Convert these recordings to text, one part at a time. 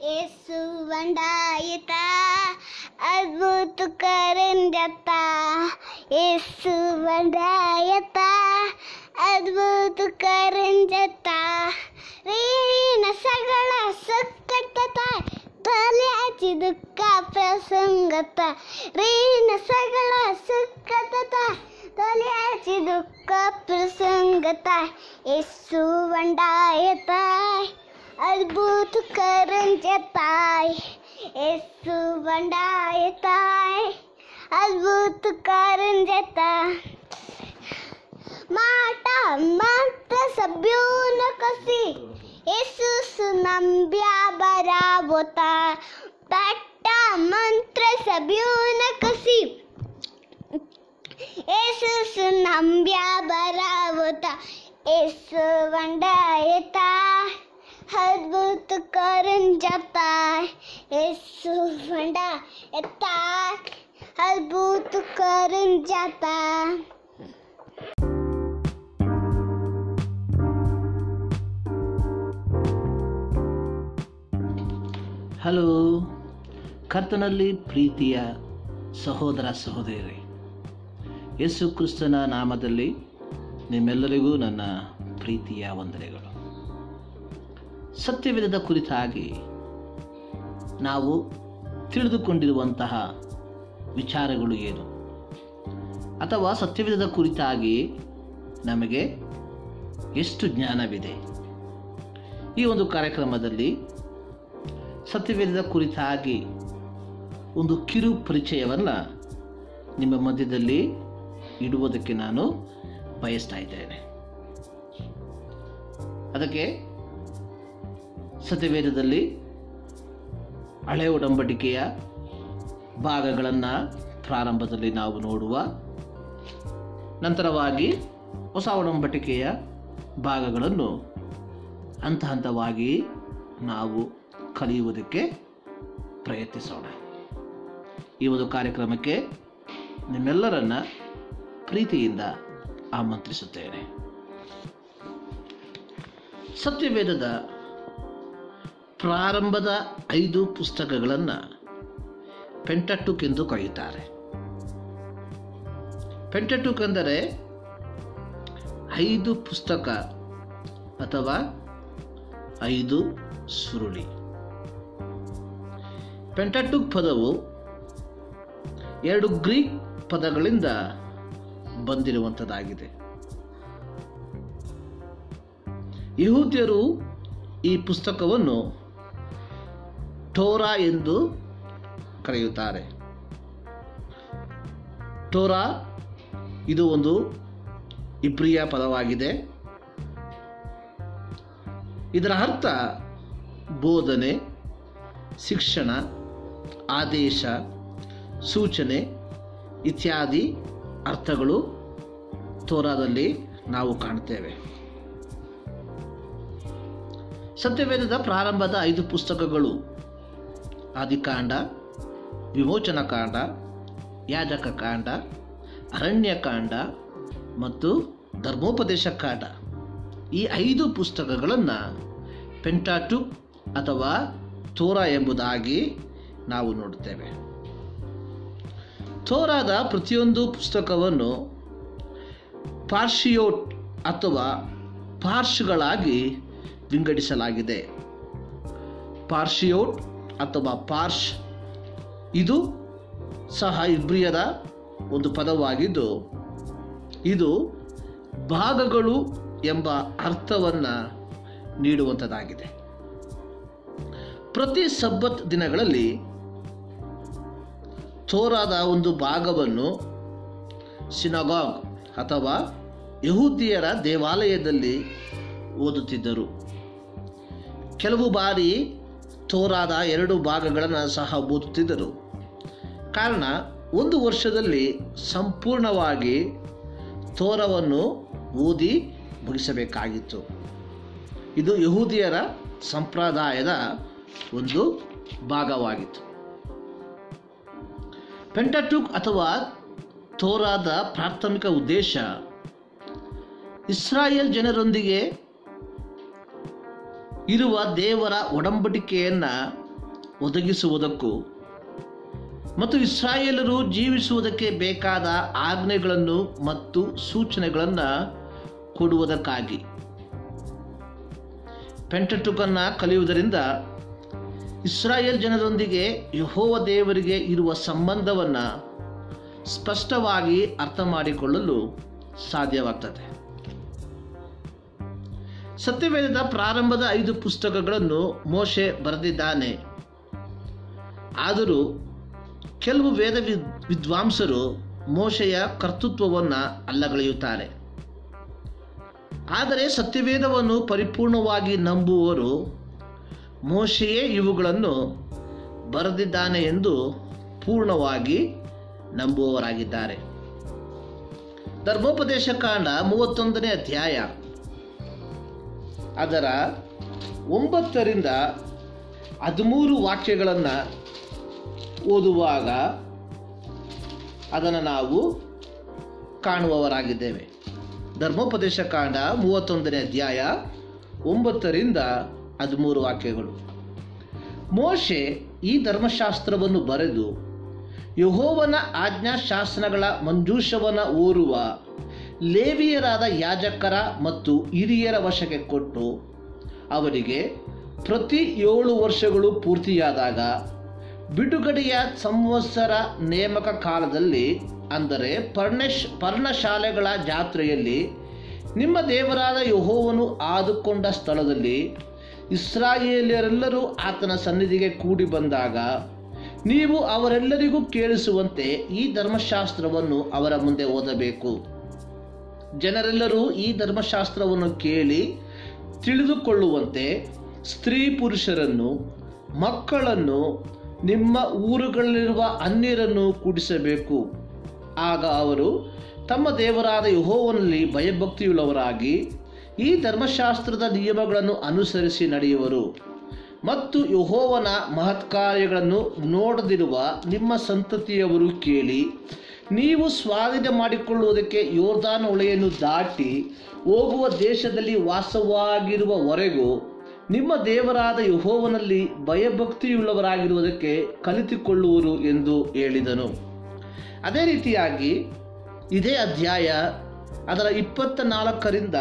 यीशु बंडायता अद्भुत करन जाता यीशु बंडायता अद्भुत करन जाता रीण सगळा सुखटता तल्याची दुःख प्रसंगता रीण सगळा सुखटता तल्याची दुःख प्रसंगता येसू वंडायता ಯೇಸು ಬಂದಾಯತ ಅದ್ಭುತ ಕರಂಜತಾಯ್ ಯೇಸು ಬಂದಾಯತಾಯ್ ಅದ್ಭುತ ಕರಂಜತ ಮಾಟ ಮಾತ್ರ ಸಭ್ಯೂನ ಕಸಿ ಯೇಸು ನಂಬ್ಯಾ ಬರಾಬೋತ ತಟ್ಟ ಮಂತ್ರ ಸಭ್ಯೂನ ಕಸಿ ಯೇಸು ನಂಬ್ಯಾ ಬರಾಬೋತ ಯೇಸು ಬಂದಾಯತ ಕರಂಜಪ್ಪ ಎಸ್ಸು ಯೇಸು ಎತ್ತ ಅದ್ಭುತ ಕರಂಜಪ್ಪ ಹಲೋ, ಕರ್ತನಲ್ಲಿ ಪ್ರೀತಿಯ ಸಹೋದರ ಸಹೋದರಿ ಯೇಸು ಕ್ರಿಸ್ತನ ನಾಮದಲ್ಲಿ ನಿಮ್ಮೆಲ್ಲರಿಗೂ ನನ್ನ ಪ್ರೀತಿಯ ವಂದನೆಗಳು. ಸತ್ಯವೇದದ ಕುರಿತಾಗಿ ನಾವು ತಿಳಿದುಕೊಂಡಿರುವಂತಹ ವಿಚಾರಗಳು ಏನು? ಅಥವಾ ಸತ್ಯವೇದದ ಕುರಿತಾಗಿ ನಮಗೆ ಎಷ್ಟು ಜ್ಞಾನವಿದೆ? ಈ ಒಂದು ಕಾರ್ಯಕ್ರಮದಲ್ಲಿ ಸತ್ಯವೇದದ ಕುರಿತಾಗಿ ಒಂದು ಕಿರು ಪರಿಚಯವನ್ನು ನಿಮ್ಮ ಮಧ್ಯದಲ್ಲಿ ಇಡುವುದಕ್ಕೆ ನಾನು ಬಯಸ್ತಾ ಇದ್ದೇನೆ. ಅದಕ್ಕೆ ಸತ್ಯವೇದದಲ್ಲಿ ಹಳೆ ಒಡಂಬಡಿಕೆಯ ಭಾಗಗಳನ್ನು ಪ್ರಾರಂಭದಲ್ಲಿ ನಾವು ನೋಡುವ ನಂತರವಾಗಿ ಹೊಸ ಒಡಂಬಟಿಕೆಯ ಭಾಗಗಳನ್ನು ಹಂತ ಹಂತವಾಗಿ ನಾವು ಕಲಿಯುವುದಕ್ಕೆ ಪ್ರಯತ್ನಿಸೋಣ. ಈ ಒಂದು ಕಾರ್ಯಕ್ರಮಕ್ಕೆ ನಿಮ್ಮೆಲ್ಲರನ್ನ ಪ್ರೀತಿಯಿಂದ ಆಮಂತ್ರಿಸುತ್ತೇನೆ. ಸತ್ಯವೇದದ ಪ್ರಾರಂಭದ ಐದು ಪುಸ್ತಕಗಳನ್ನು ಪೆಂಟಟುಕ್ ಎಂದು ಕರೆಯುತ್ತಾರೆ. ಪೆಂಟಟುಕ್ ಅಂದರೆ ಐದು ಪುಸ್ತಕ ಅಥವಾ ಐದು ಸುರುಳಿ. ಪೆಂಟಟುಕ್ ಪದವು ಎರಡು ಗ್ರೀಕ್ ಪದಗಳಿಂದ ಬಂದಿರುವಂಥದ್ದಾಗಿದೆ ಯಹೂದ್ಯರು ಈ ಪುಸ್ತಕವನ್ನು ಟೋರಾ ಎಂದು ಕರೆಯುತ್ತಾರೆ. ಟೋರಾ ಇದು ಒಂದು ಇಪ್ರಿಯ ಪದವಾಗಿದೆ. ಇದರ ಅರ್ಥ ಬೋಧನೆ, ಶಿಕ್ಷಣ, ಆದೇಶ, ಸೂಚನೆ ಇತ್ಯಾದಿ ಅರ್ಥಗಳು ತೋರಾದಲ್ಲಿ ನಾವು ಕಾಣ್ತೇವೆ ಸತ್ಯವೇದದ ಪ್ರಾರಂಭದ ಐದು ಪುಸ್ತಕಗಳು ಆದಿಕಾಂಡ, ವಿಮೋಚನಕಾಂಡ ಯಾಜಕ ಕಾಂಡ ಅರಣ್ಯಕಾಂಡ ಮತ್ತು ಧರ್ಮೋಪದೇಶ ಕಾಂಡ ಈ ಐದು ಪುಸ್ತಕಗಳನ್ನು ಪೆಂಟಾಟು ಅಥವಾ ತೋರ ಎಂಬುದಾಗಿ ನಾವು ನೋಡುತ್ತೇವೆ ತೋರಾದ ಪ್ರತಿಯೊಂದು ಪುಸ್ತಕವನ್ನು ಪಾರ್ಶಿಯೋಟ್ ಅಥವಾ ಪಾರ್ಶ್ಗಳಾಗಿ ವಿಂಗಡಿಸಲಾಗಿದೆ. ಪಾರ್ಶಿಯೋಟ್ ಅಥವಾ ಪಾರ್ಶ್, ಇದು ಸಹ ಇಬ್ರಿಯದ ಒಂದು ಪದವಾಗಿದ್ದು, ಇದು ಭಾಗಗಳು ಎಂಬ ಅರ್ಥವನ್ನು ನೀಡುವಂಥದ್ದಾಗಿದೆ ಪ್ರತಿ ಸಬ್ಬತ್ ದಿನಗಳಲ್ಲಿ ತೋರಾದ ಒಂದು ಭಾಗವನ್ನು ಸಿನಗಾಗ್ ಅಥವಾ ಯಹೂದಿಯರ ದೇವಾಲಯದಲ್ಲಿ ಓದುತ್ತಿದ್ದರು. ಕೆಲವು ಬಾರಿ ತೋರಾದ ಎರಡು ಭಾಗಗಳನ್ನು ಸಹ ಓದುತ್ತಿದ್ದರು. ಕಾರಣ, ಒಂದು ವರ್ಷದಲ್ಲಿ ಸಂಪೂರ್ಣವಾಗಿ ತೋರವನ್ನು ಓದಿ ಮುಗಿಸಬೇಕಾಗಿತ್ತು. ಇದು ಯಹೂದಿಯರ ಸಂಪ್ರದಾಯದ ಒಂದು ಭಾಗವಾಗಿತ್ತು. ಪೆಂಟಟುಕ್ ಅಥವಾ ತೋರಾದ ಪ್ರಾಥಮಿಕ ಉದ್ದೇಶ, ಇಸ್ರಾಯೇಲ್ ಜನರೊಂದಿಗೆ ಇರುವ ದೇವರ ಒಡಂಬಡಿಕೆಯನ್ನು ಒದಗಿಸುವುದಕ್ಕೂ ಮತ್ತು ಇಸ್ರಾಯೇಲರು ಜೀವಿಸುವುದಕ್ಕೆ ಬೇಕಾದ ಆಜ್ಞೆಗಳನ್ನು ಮತ್ತು ಸೂಚನೆಗಳನ್ನು ಕೊಡುವುದಕ್ಕಾಗಿ. ಪೆಂಟಟುಕನ್ನು ಕಲಿಯುವುದರಿಂದ ಇಸ್ರಾಯೇಲ್ ಜನರೊಂದಿಗೆ ಯಹೋವ ದೇವರಿಗೆ ಇರುವ ಸಂಬಂಧವನ್ನು ಸ್ಪಷ್ಟವಾಗಿ ಅರ್ಥ ಮಾಡಿಕೊಳ್ಳಲು ಸಾಧ್ಯವಾಗ್ತದೆ. ಸತ್ಯವೇದದ ಪ್ರಾರಂಭದ ಐದು ಪುಸ್ತಕಗಳನ್ನು ಮೋಶೆ ಬರೆದಿದ್ದಾನೆ. ಆದರೂ ಕೆಲವು ವೇದ ವಿದ್- ವಿದ್ವಾಂಸರು ಮೋಶೆಯ ಕರ್ತೃತ್ವವನ್ನು ಅಲ್ಲಗಳೆಯುತ್ತಾರೆ. ಆದರೆ ಸತ್ಯವೇದವನ್ನು ಪರಿಪೂರ್ಣವಾಗಿ ನಂಬುವವರು ಮೋಶೆಯೇ ಇವುಗಳನ್ನು ಬರೆದಿದ್ದಾನೆ ಎಂದು ಪೂರ್ಣವಾಗಿ ನಂಬುವವರಾಗಿದ್ದಾರೆ. ಧರ್ಮೋಪದೇಶ ಕಾಂಡ ಮೂವತ್ತೊಂದನೇ ಅಧ್ಯಾಯ. ಅದರ ಒಂಬತ್ತರಿಂದ ಹದಿಮೂರು ವಾಕ್ಯಗಳನ್ನು ಓದುವಾಗ ಅದನ್ನು ನಾವು ಕಾಣುವವರಾಗಿದ್ದೇವೆ. ಧರ್ಮೋಪದೇಶ ಕಾಂಡ ಮೂವತ್ತೊಂದನೇ ಅಧ್ಯಾಯ ಒಂಬತ್ತರಿಂದ ಹದಿಮೂರು ವಾಕ್ಯಗಳು. ಮೋಶೆ ಈ ಧರ್ಮಶಾಸ್ತ್ರವನ್ನು ಬರೆದು ಯಹೋವನ ಆಜ್ಞಾಶಾಸನಗಳ ಮಂಜೂಷವನ್ನು ಓರುವ ಲೇವಿಯರಾದ ಯಾಜಕರ ಮತ್ತು ಹಿರಿಯರ ವಶಕ್ಕೆ ಕೊಟ್ಟು ಅವರಿಗೆ ಪ್ರತಿ ಏಳು ವರ್ಷಗಳು ಪೂರ್ತಿಯಾದಾಗ ಬಿಡುಗಡೆಯ ಸಂವತ್ಸರ ನೇಮಕ ಕಾಲದಲ್ಲಿ, ಅಂದರೆ ಪರ್ಣಶ್, ಪರ್ಣಶಾಲೆಗಳ ಜಾತ್ರೆಯಲ್ಲಿ ನಿಮ್ಮ ದೇವರಾದ ಯಹೋವನು ಆದುಕೊಂಡ ಸ್ಥಳದಲ್ಲಿ ಇಸ್ರಾಯೇಲಿಯರೆಲ್ಲರೂ ಆತನ ಸನ್ನಿಧಿಗೆ ಕೂಡಿ ಬಂದಾಗ ನೀವು ಅವರೆಲ್ಲರಿಗೂ ಕೇಳಿಸುವಂತೆ ಈ ಧರ್ಮಶಾಸ್ತ್ರವನ್ನು ಅವರ ಮುಂದೆ ಓದಬೇಕು. ಜನರೆಲ್ಲರೂ ಈ ಧರ್ಮಶಾಸ್ತ್ರವನ್ನು ಕೇಳಿ ತಿಳಿದುಕೊಳ್ಳುವಂತೆ ಸ್ತ್ರೀ ಪುರುಷರನ್ನು, ಮಕ್ಕಳನ್ನು, ನಿಮ್ಮ ಊರುಗಳಲ್ಲಿರುವ ಅನ್ಯರನ್ನು ಕೂಡಿಸಬೇಕು. ಆಗ ಅವರು ತಮ್ಮ ದೇವರಾದ ಯಹೋವನಲ್ಲಿ ಭಯಭಕ್ತಿಯುಳ್ಳವರಾಗಿ ಈ ಧರ್ಮಶಾಸ್ತ್ರದ ನಿಯಮಗಳನ್ನು ಅನುಸರಿಸಿ ನಡೆಯುವರು. ಮತ್ತು ಯಹೋವನ ಮಹತ್ಕಾರ್ಯಗಳನ್ನು ನೋಡದಿರುವ ನಿಮ್ಮ ಸಂತತಿಯವರು ಕೇಳಿ ನೀವು ಸ್ವಾಧೀನ ಮಾಡಿಕೊಳ್ಳುವುದಕ್ಕೆ ಯೋರ್ದಾನ್ ಹೊಳೆಯನ್ನು ದಾಟಿ ಹೋಗುವ ದೇಶದಲ್ಲಿ ವಾಸವಾಗಿರುವವರೆಗೂ ನಿಮ್ಮ ದೇವರಾದ ಯಹೋವನಲ್ಲಿ ಭಯಭಕ್ತಿಯುಳ್ಳವರಾಗಿರುವುದಕ್ಕೆ ಕಲಿತುಕೊಳ್ಳುವರು ಎಂದು ಹೇಳಿದನು. ಅದೇ ರೀತಿಯಾಗಿ ಇದೇ ಅಧ್ಯಾಯ ಅದರ ಇಪ್ಪತ್ತ ನಾಲ್ಕರಿಂದ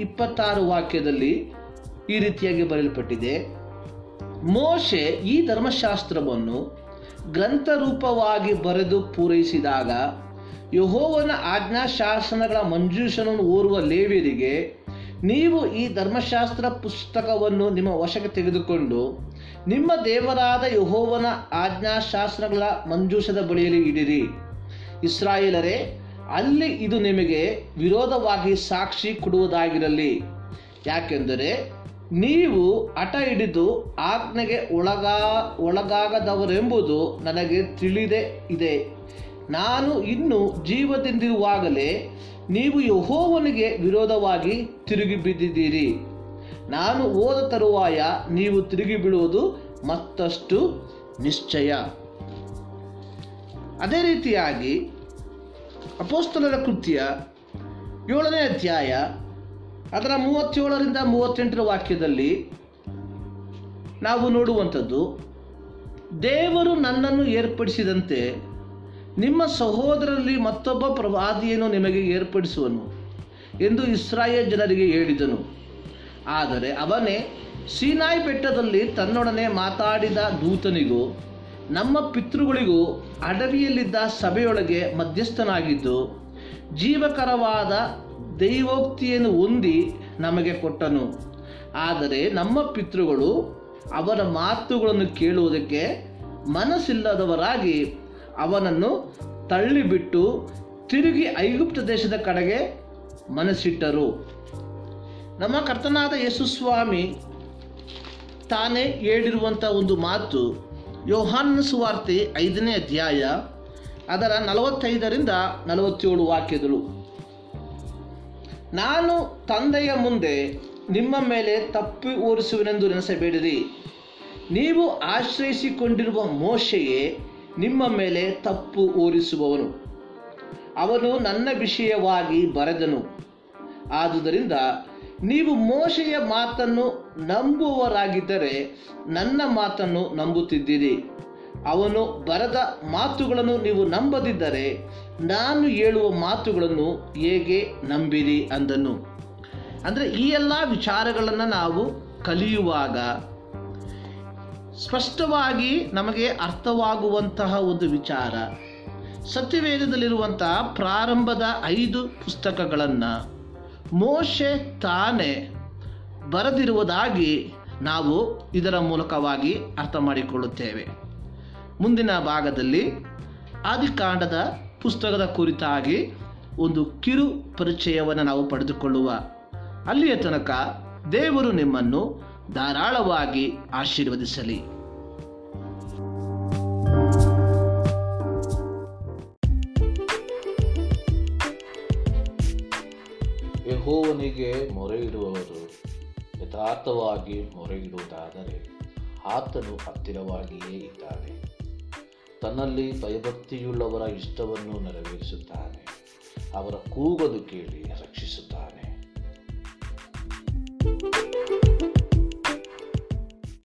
ಇಪ್ಪತ್ತಾರು ವಾಕ್ಯದಲ್ಲಿ ಈ ರೀತಿಯಾಗಿ ಬರೆಯಲ್ಪಟ್ಟಿದೆ. ಮೋಶೆ ಈ ಧರ್ಮಶಾಸ್ತ್ರವನ್ನು ಗ್ರಂಥರೂಪವಾಗಿ ಬರೆದು ಪೂರೈಸಿದಾಗ ಯಹೋವನ ಆಜ್ಞಾಶಾಸನಗಳ ಮಂಜೂಷನನ್ನು ಓರುವ ಲೇವಿಯರಿಗೆ, ನೀವು ಈ ಧರ್ಮಶಾಸ್ತ್ರ ಪುಸ್ತಕವನ್ನು ನಿಮ್ಮ ವಶಕ್ಕೆ ತೆಗೆದುಕೊಂಡು ನಿಮ್ಮ ದೇವರಾದ ಯಹೋವನ ಆಜ್ಞಾಶಾಸ್ತ್ರಗಳ ಮಂಜೂಷದ ಬಳಿಯಲ್ಲಿ ಇಡಿರಿ. ಇಸ್ರಾಯೇಲರೇ, ಅಲ್ಲಿ ಇದು ನಿಮಗೆ ವಿರೋಧವಾಗಿ ಸಾಕ್ಷಿ ಕೊಡುವುದಾಗಿರಲಿ. ಯಾಕೆಂದರೆ ನೀವು ಹಠ ಹಿಡಿದು ಆಜ್ಞೆಗೆ ಒಳಗಾ, ಒಳಗಾಗದವರೆಂಬುದು ನನಗೆ ತಿಳಿದೆ ಇದೆ. ನಾನು ಇನ್ನು ಜೀವದಿಂದಿರುವಾಗಲೇ ನೀವು ಯಹೋವನಿಗೆ ವಿರೋಧವಾಗಿ ತಿರುಗಿ ಬಿದ್ದಿದ್ದೀರಿ. ನಾನು ಓದ ತರುವಾಯ ನೀವು ತಿರುಗಿ ಬಿಡುವುದು ಮತ್ತಷ್ಟು ನಿಶ್ಚಯ. ಅದೇ ರೀತಿಯಾಗಿ ಅಪೋಸ್ತಲರ ಕೃತ್ಯ ಏಳನೇ ಅಧ್ಯಾಯ ಅದರ ಮೂವತ್ತೇಳರಿಂದ ಮೂವತ್ತೆಂಟರ ವಾಕ್ಯದಲ್ಲಿ ನಾವು ನೋಡುವಂಥದ್ದು, ದೇವರು ನನ್ನನ್ನು ಏರ್ಪಡಿಸಿದಂತೆ ನಿಮ್ಮ ಸಹೋದರಲ್ಲಿ ಮತ್ತೊಬ್ಬ ಪ್ರವಾದಿಯನ್ನು ನಿಮಗೆ ಏರ್ಪಡಿಸುವನು ಎಂದು ಇಸ್ರಾಯೇಲ್ ಜನರಿಗೆ ಹೇಳಿದನು. ಆದರೆ ಅವನೇ ಸೀನಾಯಿ ಬೆಟ್ಟದಲ್ಲಿ ತನ್ನೊಡನೆ ಮಾತಾಡಿದ ದೂತನಿಗೂ, ನಮ್ಮ ಪಿತೃಗಳಿಗೂ ಅಡವಿಯಲ್ಲಿದ್ದ ಸಭೆಯೊಳಗೆ ಮಧ್ಯಸ್ಥನಾಗಿದ್ದು, ಜೀವಕರವಾದ ದೈವೋಕ್ತಿಯನ್ನು ಹೊಂದಿ ನಮಗೆ ಕೊಟ್ಟನು. ಆದರೆ ನಮ್ಮ ಪಿತೃಗಳು ಅವರ ಮಾತುಗಳನ್ನು ಕೇಳುವುದಕ್ಕೆ ಮನಸ್ಸಿಲ್ಲದವರಾಗಿ ಅವನನ್ನು ತಳ್ಳಿಬಿಟ್ಟು ತಿರುಗಿ ಐಗುಪ್ತ ದೇಶದ ಕಡೆಗೆ ಮನಸ್ಸಿಟ್ಟರು. ನಮ್ಮ ಕರ್ತನಾದ ಯೇಸುಸ್ವಾಮಿ ತಾನೇ ಹೇಳಿರುವಂಥ ಒಂದು ಮಾತು ಯೋಹಾನ್ ಸುವಾರ್ತೆ ಐದನೇ ಅಧ್ಯಾಯ, ಅದರ ನಲವತ್ತೈದರಿಂದ ನಲವತ್ತೇಳು ವಾಕ್ಯಗಳು ನಾನು ತಂದೆಯ ಮುಂದೆ ನಿಮ್ಮ ಮೇಲೆ ತಪ್ಪಿ ಓರಿಸುವೆನೆಂದು ನೆನೆಸಬೇಡಿರಿ. ನೀವು ಆಶ್ರಯಿಸಿಕೊಂಡಿರುವ ಮೋಶೆಯೇ ನಿಮ್ಮ ಮೇಲೆ ತಪ್ಪು ಓರಿಸುವವನು. ಅವನು ನನ್ನ ವಿಷಯವಾಗಿ ಬರೆದನು. ಆದುದರಿಂದ ನೀವು ಮೋಶೆಯ ಮಾತನ್ನು ನಂಬುವವರಾಗಿದ್ದರೆ ನನ್ನ ಮಾತನ್ನು ನಂಬುತ್ತಿದ್ದೀರಿ. ಅವನು ಬರೆದ ಮಾತುಗಳನ್ನು ನೀವು ನಂಬದಿದ್ದರೆ ನಾನು ಹೇಳುವ ಮಾತುಗಳನ್ನು ಹೇಗೆ ನಂಬಿರಿ ಅಂದನು. ಅಂದರೆ ಈ ಎಲ್ಲ ವಿಚಾರಗಳನ್ನು ನಾವು ಕಲಿಯುವಾಗ ಸ್ಪಷ್ಟವಾಗಿ ನಮಗೆ ಅರ್ಥವಾಗುವಂತಹ ಒಂದು ವಿಚಾರ. ಸತ್ಯವೇದದಲ್ಲಿರುವಂತಹ ಪ್ರಾರಂಭದ ಐದು ಪುಸ್ತಕಗಳನ್ನು ಮೋಶೆ ತಾನೇ ಬರೆದಿರುವುದಾಗಿ ನಾವು ಇದರ ಮೂಲಕವಾಗಿ ಅರ್ಥ ಮಾಡಿಕೊಳ್ಳುತ್ತೇವೆ. ಮುಂದಿನ ಭಾಗದಲ್ಲಿ ಆದಿಕಾಂಡದ ಪುಸ್ತಕದ ಕುರಿತಾಗಿ ಒಂದು ಕಿರು ಪರಿಚಯವನ್ನು ನಾವು ಪಡೆದುಕೊಳ್ಳುವ. ಅಲ್ಲಿಯ ತನಕ ದೇವರು ನಿಮ್ಮನ್ನು ಧಾರಾಳವಾಗಿ ಆಶೀರ್ವದಿಸಲಿ. ಯಹೋವನಿಗೆ ಮೊರೆ ಇಡುವವರು ಯಥಾರ್ಥವಾಗಿ ಮೊರೆಯಿಡುವುದಾದರೆ ಆತನು ಹತ್ತಿರವಾಗಿಯೇ ಇದ್ದಾನೆ. ತನ್ನಲ್ಲಿ ಭಯಭಕ್ತಿಯುಳ್ಳವರ ಇಷ್ಟವನ್ನು ನೆರವೇರಿಸುತ್ತಾನೆ. ಅವರ ಕೂಗಲು ಕೇಳಿ ರಕ್ಷಿಸುತ್ತಾನೆ.